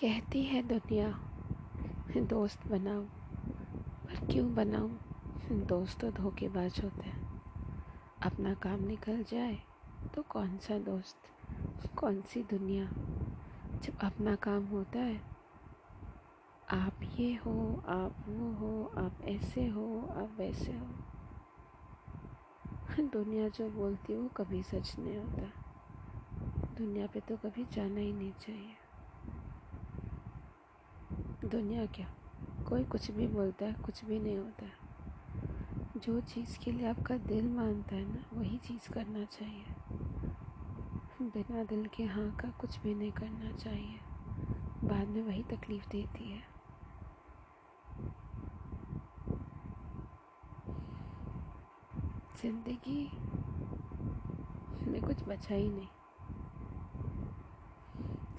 कहती है दुनिया, दोस्त बनाओ पर क्यों बनाऊँ? दोस्त तो धोखेबाज होते हैं। अपना काम निकल जाए तो कौन सा दोस्त? कौन सी दुनिया? जब अपना काम होता है, आप ये हो, आप वो हो, आप ऐसे हो, आप वैसे हो। दुनिया जो बोलती है वो कभी सच नहीं होता। दुनिया पे तो कभी जाना ही नहीं चाहिए। दुनिया क्या? कोई कुछ भी बोलता है, कुछ भी नहीं होता है। जो चीज़ के लिए आपका दिल मानता है ना, वही चीज़ करना चाहिए। बिना दिल के हाँ का कुछ भी नहीं करना चाहिए। बाद में वही तकलीफ़ देती है। ज़िंदगी में कुछ बचा ही नहीं।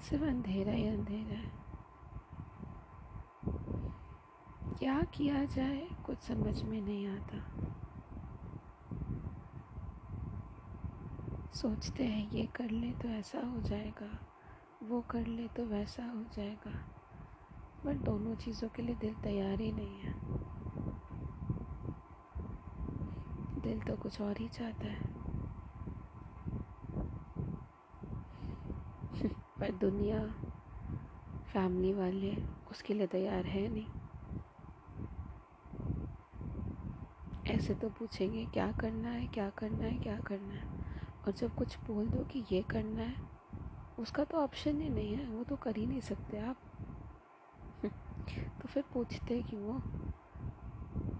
सिर्फ़ अंधेरा ही अंधेरा है। क्या किया जाए, कुछ समझ में नहीं आता। सोचते हैं, ये कर ले तो ऐसा हो जाएगा, वो कर ले तो वैसा हो जाएगा। बट दोनों चीज़ों के लिए दिल तैयार ही नहीं है। दिल तो कुछ और ही चाहता है। पर दुनिया, फैमिली वाले, उसके लिए तैयार है नहीं। ऐसे तो पूछेंगे, क्या करना है, क्या करना है, क्या करना है? और जब कुछ बोल दो कि ये करना है, उसका तो ऑप्शन ही नहीं है, वो तो कर ही नहीं सकते आप। तो फिर पूछते कि वो,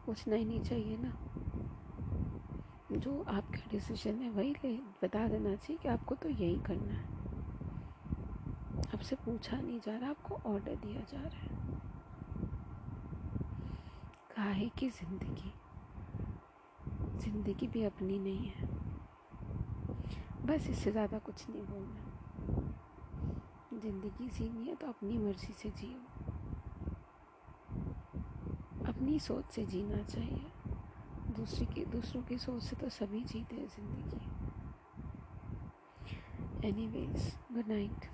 पूछना ही नहीं चाहिए ना। जो आपका डिसीज़न है, वही ले, बता देना चाहिए कि आपको तो यही करना है। आपसे पूछा नहीं जा रहा, आपको ऑर्डर दिया जा रहा है। काहे की ज़िंदगी ज़िंदगी भी अपनी नहीं है। बस इससे ज़्यादा कुछ नहीं बोलना। ज़िंदगी जीनी है तो अपनी मर्ज़ी से जियो। अपनी सोच से जीना चाहिए। दूसरे की, दूसरों की सोच से तो सभी जीते हैं ज़िंदगी। Any ways good night